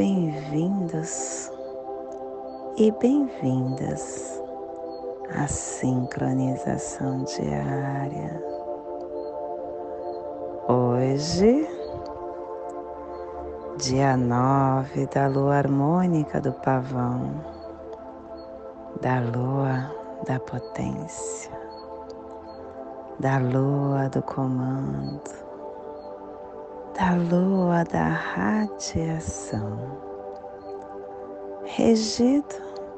bem-vindos e bem-vindas à sincronização diária. Hoje, dia nove da lua harmônica do pavão, da lua da potência, da lua do comando, da lua da radiação, regido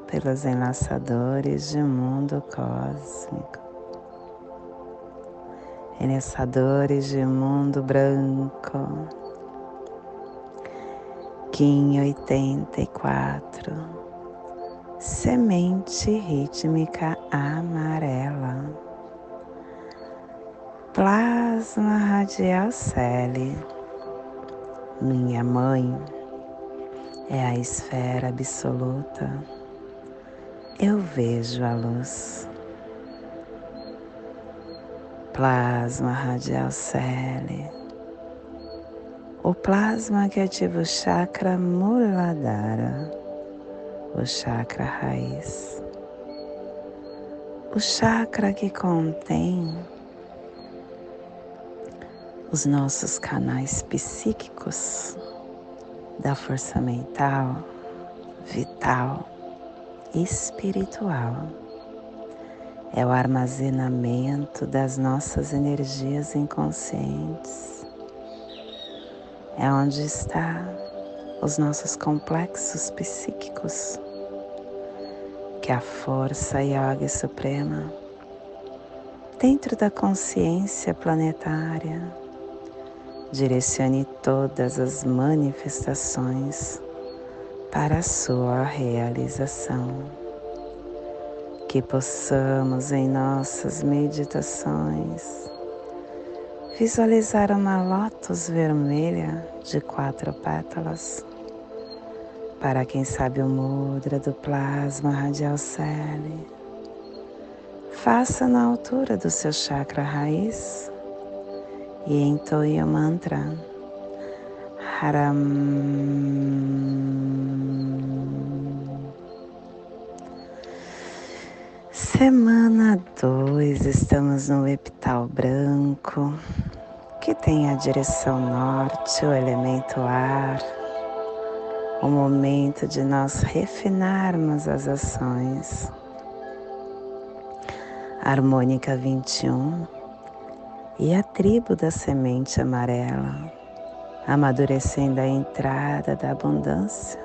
pelos enlaçadores de mundo cósmico Enlaçadores de mundo branco. Kim 84. Semente rítmica amarela. Plasma radial cele. Minha mãe é a esfera absoluta. Eu vejo a luz. Plasma radial cele, o plasma que ativa o chakra Muladhara, o chakra raiz, o chakra que contém os nossos canais psíquicos da força mental, vital espiritual é o armazenamento das nossas energias inconscientes. É onde está os nossos complexos psíquicos, que a força yoga suprema, dentro da consciência planetária, direcione todas as manifestações para a sua realização que possamos em nossas meditações visualizar uma lótus vermelha de quatro pétalas. Para quem sabe o mudra do plasma radial cele, faça na altura do seu chakra raiz e entoie o mantra Haram. Semana 2, estamos no epital branco, que tem a direção norte, o elemento ar, o momento de nós refinarmos as ações. Harmônica 21 e a tribo da semente amarela, amadurecendo a entrada da abundância,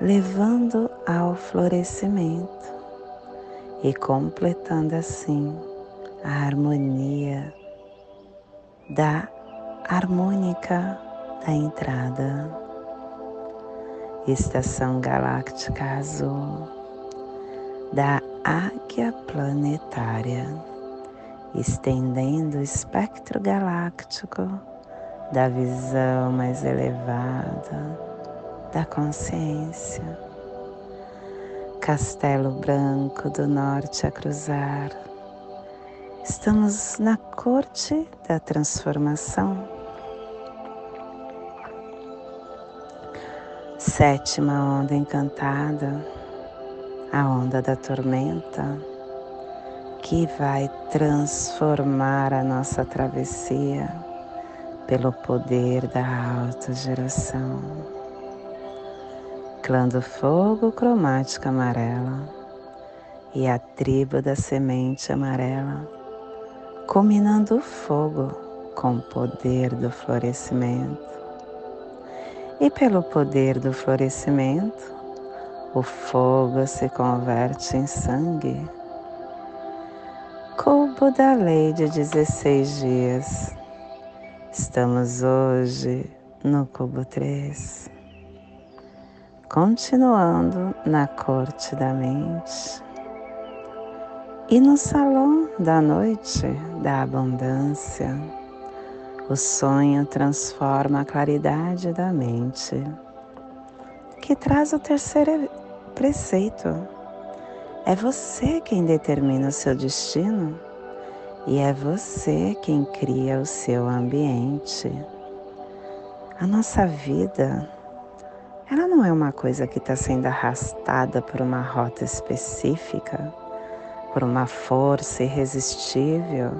levando ao florescimento e completando assim a harmonia da harmônica da entrada. Estação galáctica azul da águia planetária, estendendo o espectro galáctico da visão mais elevada da consciência Castelo Branco do Norte a cruzar. Estamos na corte da transformação. Sétima onda encantada, a onda da tormenta, que vai transformar a nossa travessia pelo poder da autogeração clã do fogo cromática amarela e a tribo da semente amarela, combinando o fogo com o poder do florescimento. E pelo poder do florescimento, o fogo se converte em sangue. Cubo da lei de 16 dias. Estamos hoje no cubo 3 continuando na corte da mente, E no salão da noite da abundância, o sonho transforma a claridade da mente, que traz o terceiro preceito. É você quem determina o seu destino e é você quem cria o seu ambiente. A nossa vida, ela não é uma coisa que está sendo arrastada por uma rota específica, por uma força irresistível.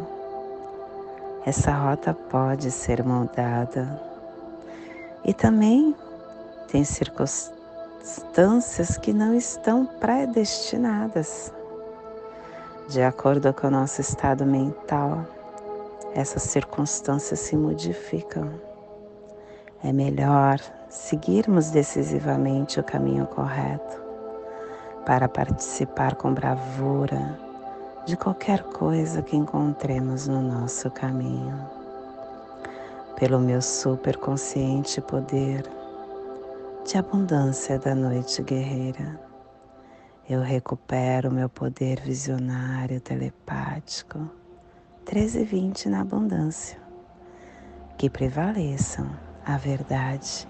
Essa rota pode ser moldada. E também tem circunstâncias que não estão predestinadas. De acordo com o nosso estado mental, essas circunstâncias se modificam. É melhor seguirmos decisivamente o caminho correto para participar com bravura de qualquer coisa que encontremos no nosso caminho. Pelo meu superconsciente poder de abundância da noite guerreira, eu recupero meu poder visionário telepático. 13 e 20 na abundância. Que prevaleçam a verdade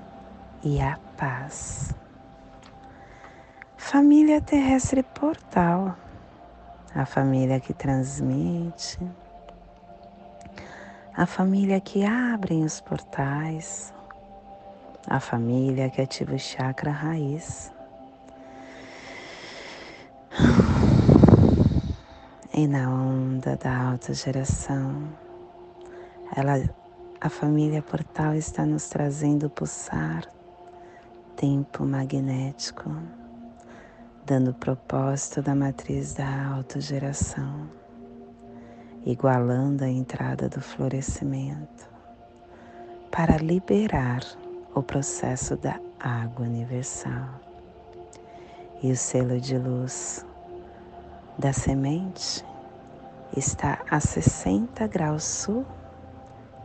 e a paz. Família terrestre portal, a família que transmite, a família que abre os portais, a família que ativa o chakra raiz. E na onda da alta geração, ela a família Portal está nos trazendo pulsar tempo magnético, dando propósito da matriz da autogeração, igualando a entrada do florescimento, para liberar o processo da água universal. E o selo de luz da semente está a 60 graus sul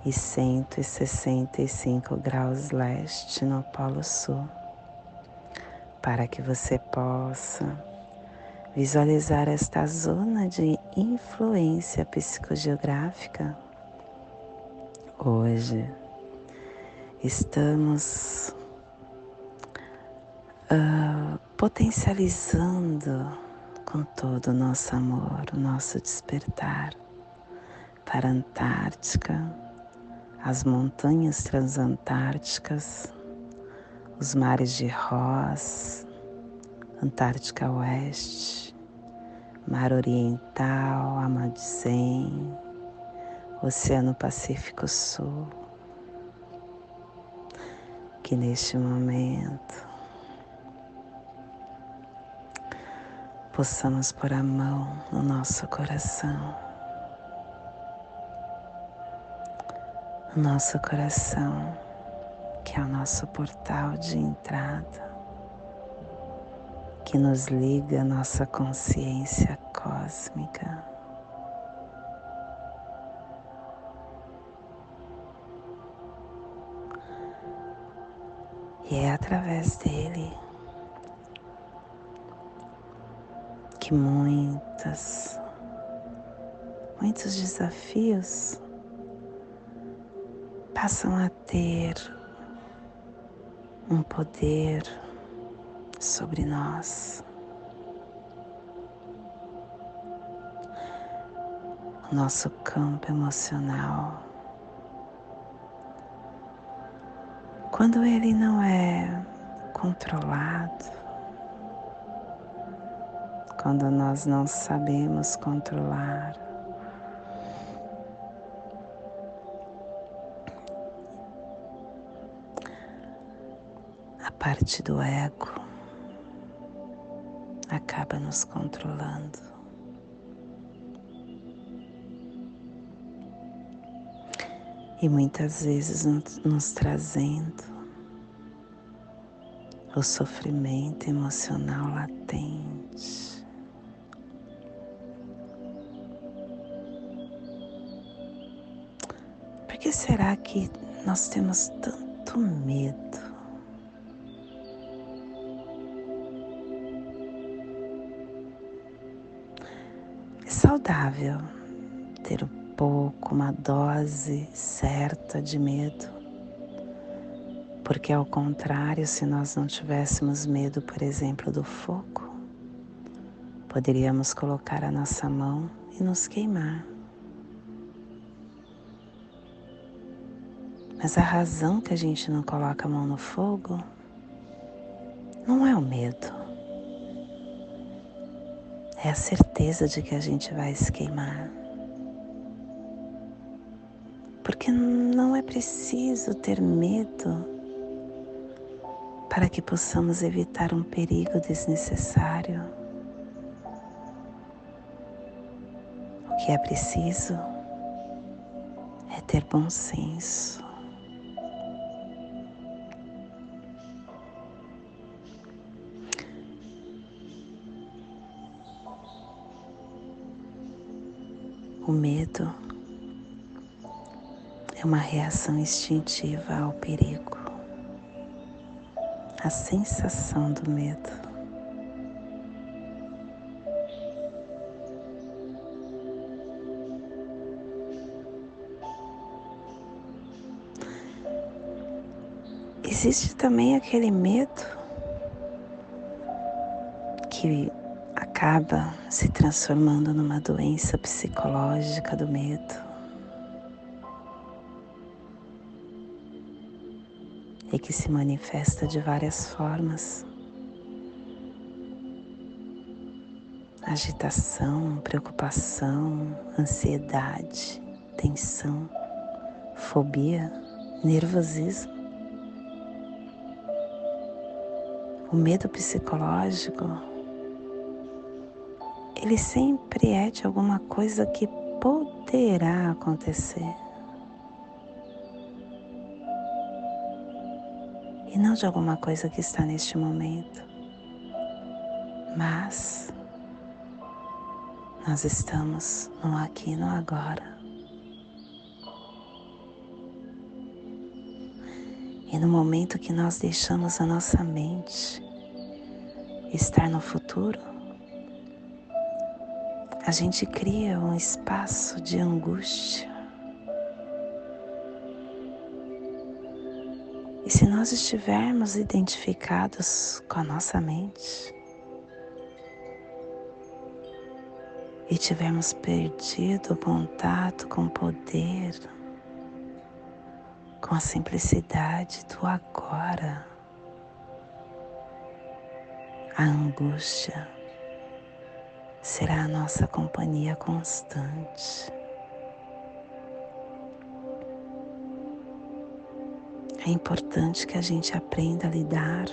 e 165 graus leste no Polo Sul, para que você possa visualizar esta zona de influência psicogeográfica. Hoje estamos uh, potencializando com todo o nosso amor, o nosso despertar para a Antártica as montanhas transantárticas, os mares de Ross, Antártica Oeste, Mar Oriental, Amazon, Oceano Pacífico Sul, que neste momento possamos pôr a mão no nosso coração nosso coração, que é o nosso portal de entrada, que nos liga à nossa consciência cósmica. E é através dele que muitas, muitos desafios passam a ter um poder sobre nós. Nosso campo emocional, quando ele não é controlado, quando nós não sabemos controlar, parte do ego acaba nos controlando. E muitas vezes nos trazendo o sofrimento emocional latente. Por que será que nós temos tanto medo essa saudável ter um pouco, uma dose certa de medo. Porque, ao contrário, se nós não tivéssemos medo, por exemplo, do fogo, poderíamos colocar a nossa mão e nos queimar. Mas a razão que a gente não coloca a mão no fogo não é o medo, é a certeza de que a gente vai se queimar. Porque não é preciso ter medo para que possamos evitar um perigo desnecessário. O que é preciso é ter bom senso. O medo é uma reação instintiva ao perigo, a sensação do medo. Existe também aquele medo que acaba se transformando numa doença psicológica do medo. E que se manifesta de várias formas. Agitação, preocupação, ansiedade, tensão, fobia, nervosismo. O medo psicológico ele sempre é de alguma coisa que poderá acontecer. Não de alguma coisa que está neste momento. Mas nós estamos no aqui e no agora. E no momento que nós deixamos a nossa mente estar no futuro, a gente cria um espaço de angústia. Nós estivermos identificados com a nossa mente e tivermos perdido o contato com o poder, com a simplicidade do agora, a angústia será a nossa companhia constante. É importante que a gente aprenda a lidar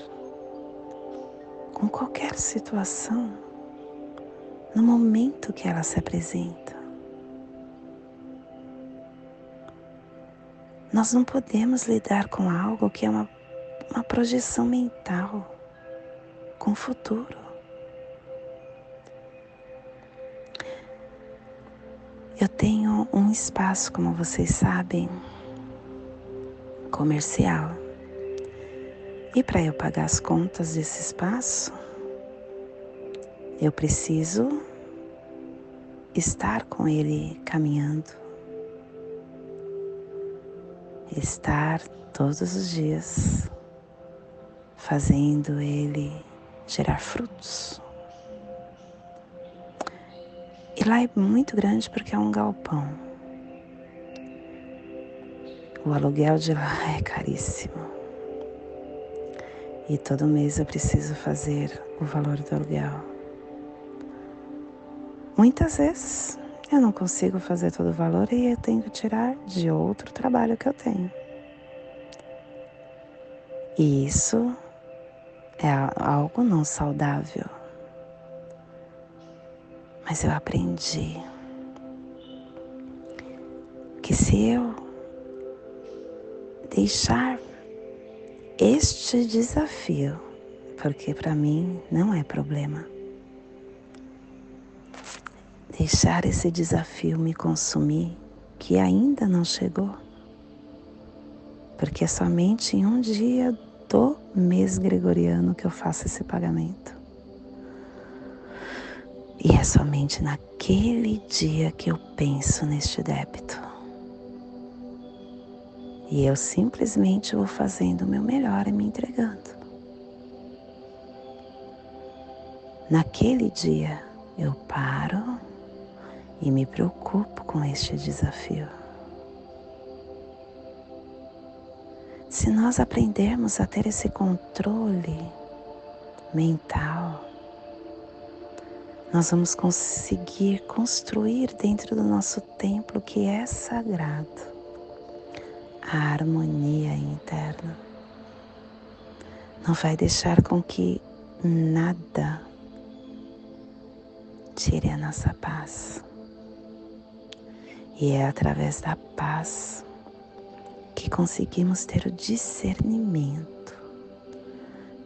com qualquer situação no momento que ela se apresenta. Nós não podemos lidar com algo que é uma, uma projeção mental, com o futuro. Eu tenho um espaço, como vocês sabem, comercial. E para eu pagar as contas desse espaço, eu preciso estar com ele caminhando. Estar todos os dias fazendo ele gerar frutos. E lá é muito grande porque é um galpão. O aluguel de lá é caríssimo. E todo mês eu preciso fazer o valor do aluguel. Muitas vezes eu não consigo fazer todo o valor e eu tenho que tirar de outro trabalho que eu tenho. E isso é algo não saudável. Mas eu aprendi que se eu deixar este desafio, porque para mim não é problema, deixar esse desafio me consumir, que ainda não chegou, porque é somente em um dia do mês gregoriano que eu faço esse pagamento. E é somente naquele dia que eu penso neste débito. E eu simplesmente vou fazendo o meu melhor e me entregando. Naquele dia eu paro e me preocupo com este desafio. Se nós aprendermos a ter esse controle mental, nós vamos conseguir construir dentro do nosso templo que é sagrado a harmonia interna. Não vai deixar com que nada tire a nossa paz. E é através da paz que conseguimos ter o discernimento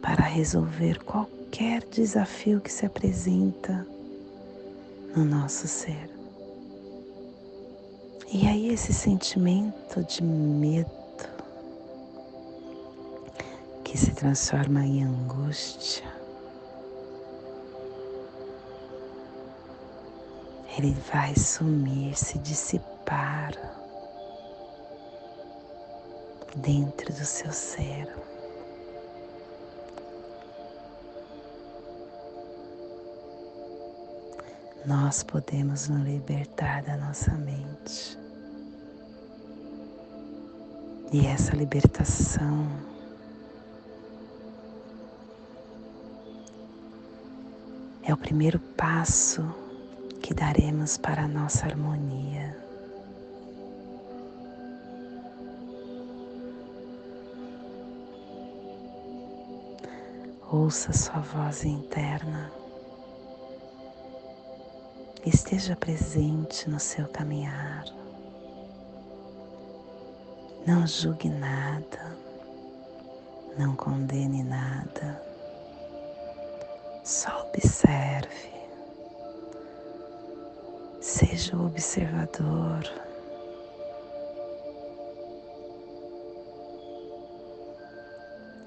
para resolver qualquer desafio que se apresenta no nosso ser. E aí, esse sentimento de medo que se transforma em angústia, ele vai sumir, se dissipar dentro do seu ser. Nós podemos nos libertar da nossa mente. E essa libertação é o primeiro passo que daremos para a nossa harmonia. Ouça sua voz interna. Esteja presente no seu caminhar. Não julgue nada, não condene nada, só observe. Seja o observador.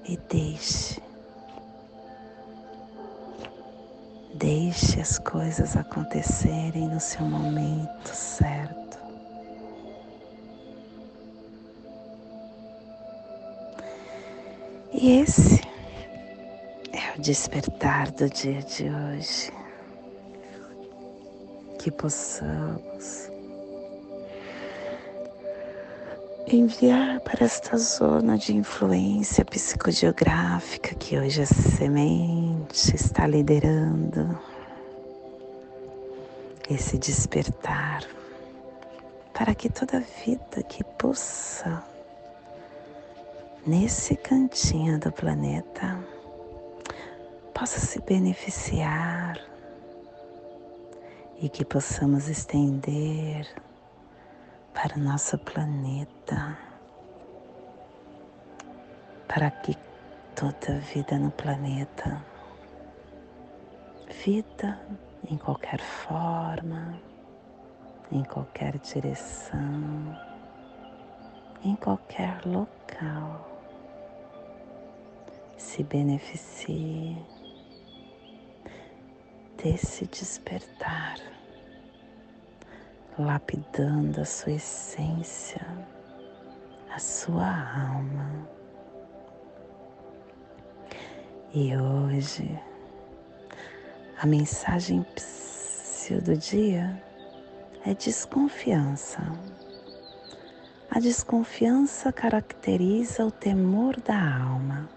E deixe Deixe as coisas acontecerem no seu momento certo. E esse é o despertar do dia de hoje. Que possamos enviar para esta zona de influência psicogeográfica que hoje a semente está liderando esse despertar para que toda vida que possa nesse cantinho do planeta possa se beneficiar e que possamos estender para o nosso planeta, para que toda vida no planeta, vida em qualquer forma, em qualquer direção, em qualquer local, se beneficie desse despertar lapidando a sua essência, a sua alma. E hoje, a mensagem do dia é desconfiança. A desconfiança caracteriza o temor da alma,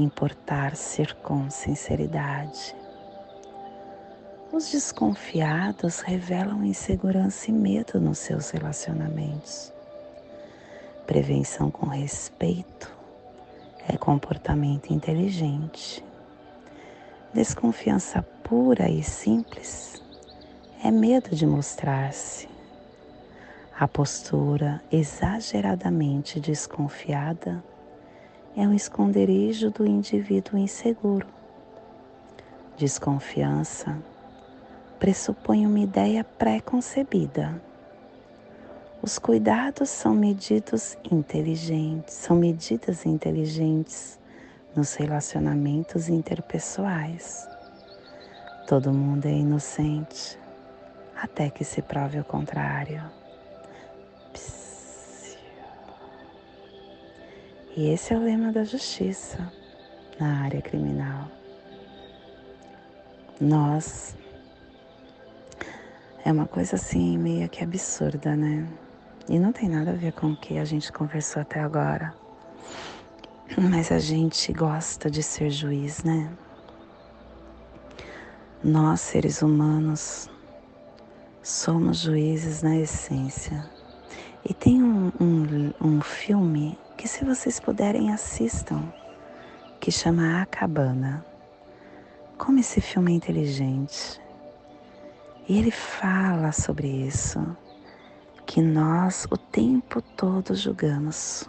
importar-se com sinceridade os desconfiados revelam insegurança e medo nos seus relacionamentos. Prevenção com respeito é comportamento inteligente. Desconfiança pura e simples é medo de mostrar-se. A postura exageradamente desconfiada é um esconderijo do indivíduo inseguro. Desconfiança pressupõe uma ideia pré-concebida. Os cuidados são medidos inteligentes, são medidas inteligentes nos relacionamentos interpessoais. Todo mundo é inocente até que se prove o contrário. E esse é o lema da justiça na área criminal. Nós é uma coisa assim meio que absurda, né? E não tem nada a ver com o que a gente conversou até agora. Mas a gente gosta de ser juiz, né? Nós, seres humanos, somos juízes na essência. E tem um, um, um filme que, se vocês puderem, assistam, que chama A Cabana. Como esse filme é inteligente. E ele fala sobre isso, que nós o tempo todo julgamos.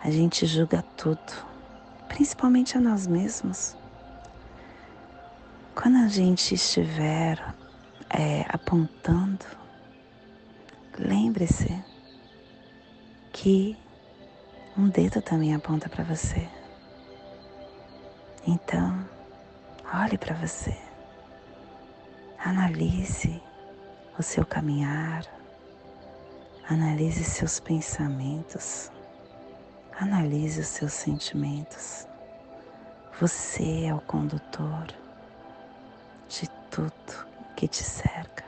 A gente julga tudo, principalmente a nós mesmos. Quando a gente estiver é, apontando, lembre-se que um dedo também aponta para você. Então, olhe para você, analise o seu caminhar, analise seus pensamentos, analise os seus sentimentos. Você é o condutor de tudo que te cerca.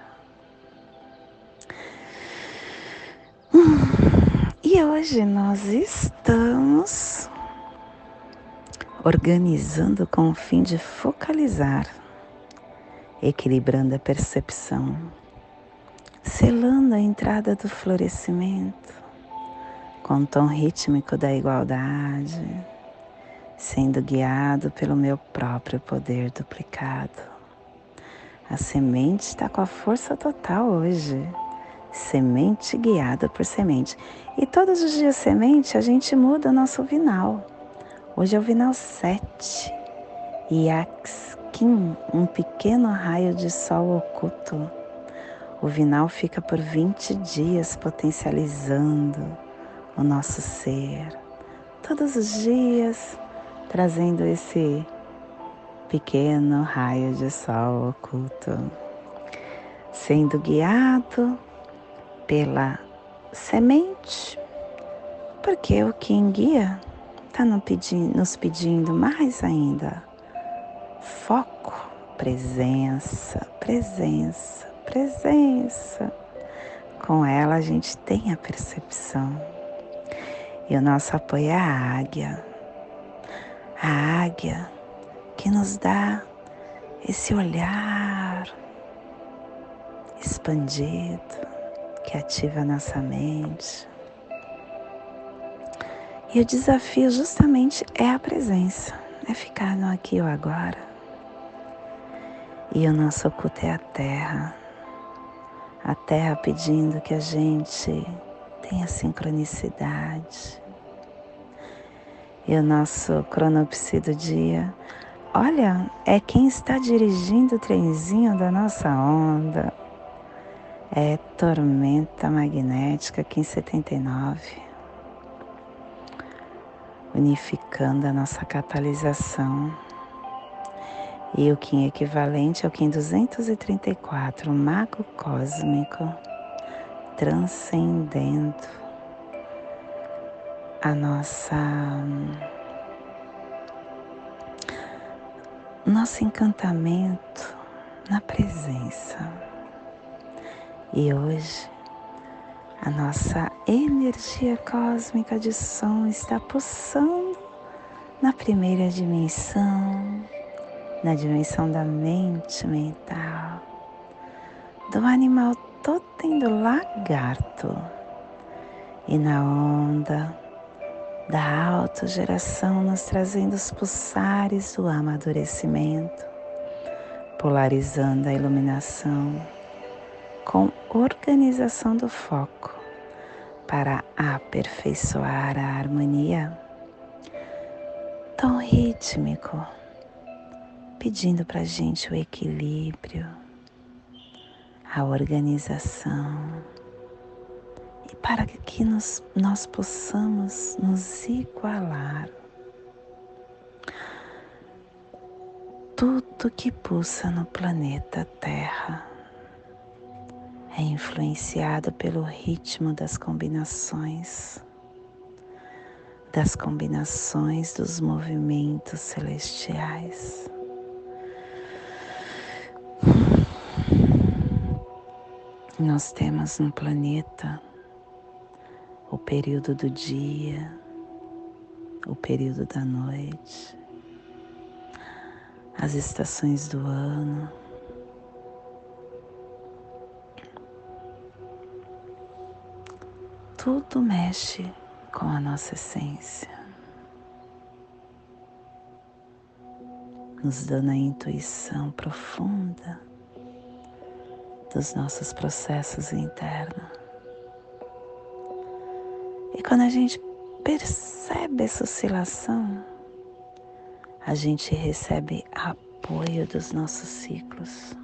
Hum, hoje nós estamos organizando com o fim de focalizar, equilibrando a percepção, selando a entrada do florescimento com o tom rítmico da igualdade, sendo guiado pelo meu próprio poder duplicado. A semente está com a força total hoje. Semente guiada por semente. E todos os dias semente a gente muda o nosso vinal. Hoje é o vinal 7. Yaxkin, um pequeno raio de sol oculto. O vinal fica por 20 dias potencializando o nosso ser. Todos os dias trazendo esse pequeno raio de sol oculto, sendo guiado pela semente, porque o que guia está nos pedindo mais ainda foco, presença, presença, presença. Com ela a gente tem a percepção. E o nosso apoio é a águia. A águia que nos dá esse olhar expandido que ativa nossa mente. E o desafio justamente é a presença, é ficar no aqui ou agora. E o nosso oculto é a terra. A terra pedindo que a gente tenha sincronicidade. E o nosso cronopsi do dia Olha, é quem está dirigindo o trenzinho da nossa onda. É tormenta magnética 1579. Unificando a nossa catalisação. E o Kim equivalente ao Kim 234, o mago cósmico, transcendendo a nossa nosso encantamento na presença. E hoje a nossa energia cósmica de som está pulsando na primeira dimensão, na dimensão da mente mental, do animal totem do lagarto e na onda da autogeração, nos trazendo os pulsares do amadurecimento, polarizando a iluminação com organização do foco para aperfeiçoar a harmonia. Tom rítmico, pedindo para a gente o equilíbrio, a organização e para que nos, nós possamos nos igualar. tudo que pulsa no planeta Terra é influenciado pelo ritmo das combinações, das combinações dos movimentos celestiais. Nós temos no planeta o período do dia, o período da noite, as estações do ano. Tudo mexe com a nossa essência, nos dando a intuição profunda dos nossos processos internos. E quando a gente percebe essa oscilação, a gente recebe apoio dos nossos ciclos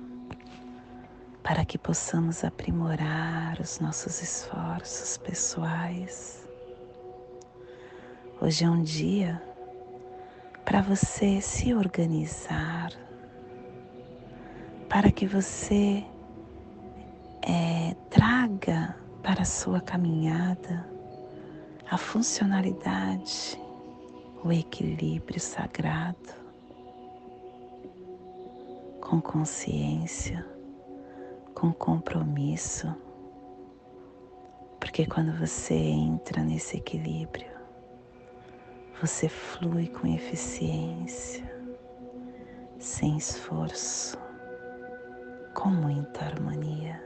para que possamos aprimorar os nossos esforços pessoais. Hoje é um dia para você se organizar, para que você é, traga para a sua caminhada a funcionalidade, o equilíbrio sagrado, com consciência, com compromisso, porque quando você entra nesse equilíbrio, você flui com eficiência, sem esforço, com muita harmonia.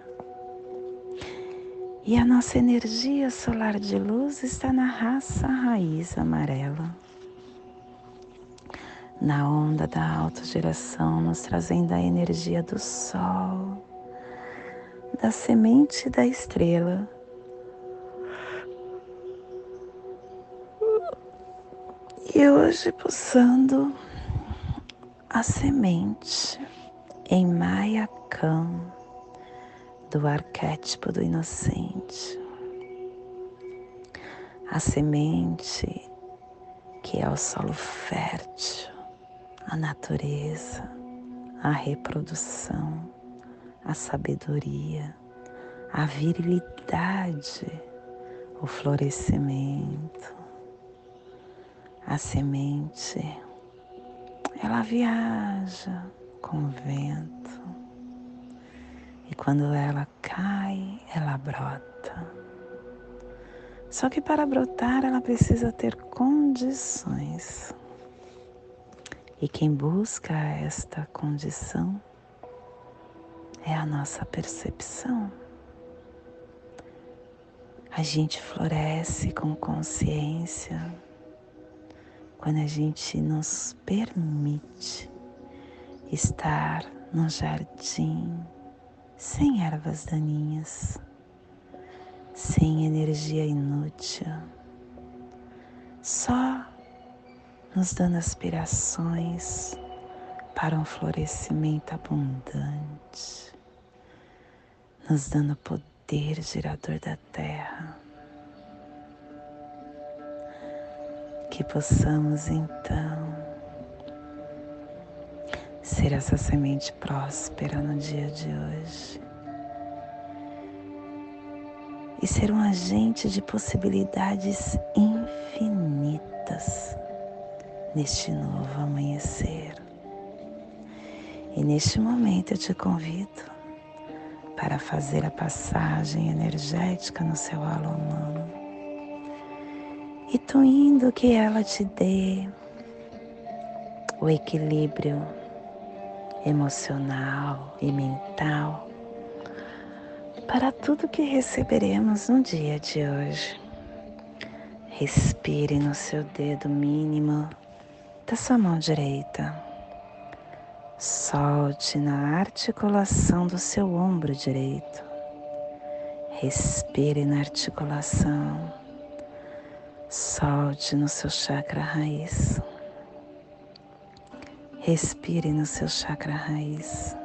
E a nossa energia solar de luz está na raça raiz amarela. Na onda da autogeração, nos trazendo a energia do sol, da semente da estrela. E hoje pulsando a semente em Mayakam do arquétipo do inocente, a semente que é o solo fértil, a natureza, a reprodução, a sabedoria, a virilidade, o florescimento. A semente, ela viaja com o vento e quando ela cai, ela brota. Só que para brotar ela precisa ter condições. E quem busca esta condição é a nossa percepção. A gente floresce com consciência quando a gente nos permite estar no jardim sem ervas daninhas, sem energia inútil, só nos dando aspirações para um florescimento abundante, nos dando poder gerador da terra. Que possamos então ser essa semente próspera no dia de hoje e ser um agente de possibilidades infinitas neste novo amanhecer. E neste momento eu te convido para fazer a passagem energética no seu halo humano e tu indo que ela te dê o equilíbrio emocional e mental para tudo que receberemos no dia de hoje. Respire no seu dedo mínimo da sua mão direita. Solte na articulação do seu ombro direito. Respire na articulação. Solte no seu chakra raiz. Respire no seu chakra raiz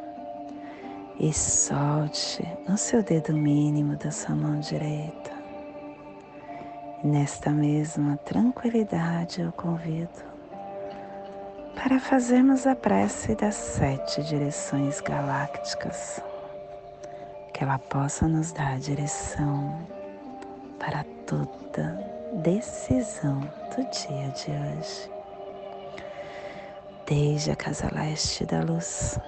e solte no seu dedo mínimo da sua mão direita. nesta mesma tranquilidade eu convido para fazermos a prece das sete direções galácticas, que ela possa nos dar a direção para toda decisão do dia de hoje. Desde a casa leste da luz,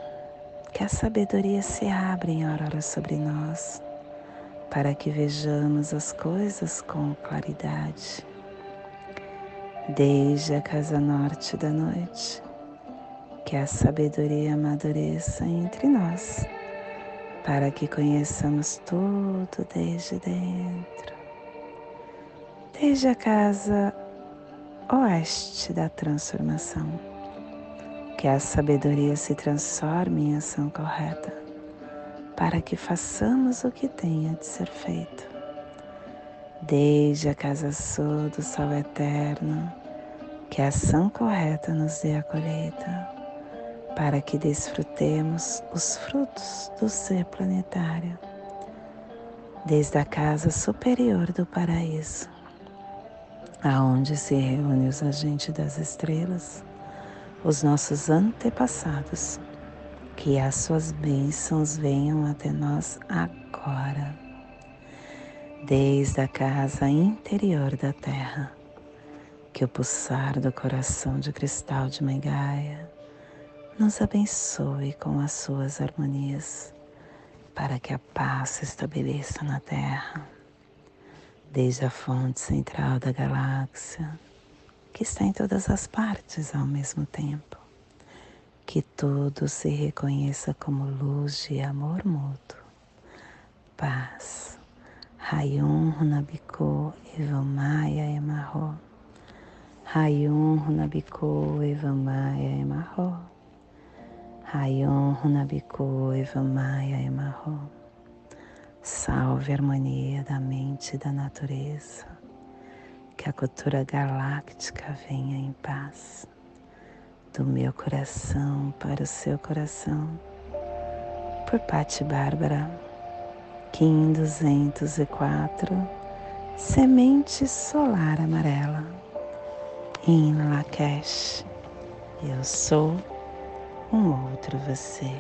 que a sabedoria se abra em aurora sobre nós, para que vejamos as coisas com claridade. Desde a casa norte da noite, que a sabedoria amadureça entre nós, para que conheçamos tudo desde dentro. Desde a casa oeste da transformação, que a sabedoria se transforme em ação correta, para que façamos o que tenha de ser feito. Desde a casa sul do sol eterno, que a ação correta nos dê a colheita para que desfrutemos os frutos do ser planetário, desde a casa superior do paraíso, aonde se reúnem os agentes das estrelas, os nossos antepassados, que as suas bênçãos venham até nós agora, desde a casa interior da Terra, que o pulsar do coração de cristal de Megaia nos abençoe com as suas harmonias, para que a paz se estabeleça na Terra, desde a fonte central da galáxia, que está em todas as partes ao mesmo tempo. Que tudo se reconheça como luz de amor mútuo, paz. Rayum Runabiko Evamaya Emarro. Rayum Runabiko Evamaya Emarro. Rayon Runabiku Evamaya Emarro. Salve a harmonia da mente e da natureza. Que a cultura galáctica venha em paz. Do meu coração para o seu coração. Por Pati Bárbara, Kim 204, Semente Solar Amarela. Em Lakesh, eu sou um outro você.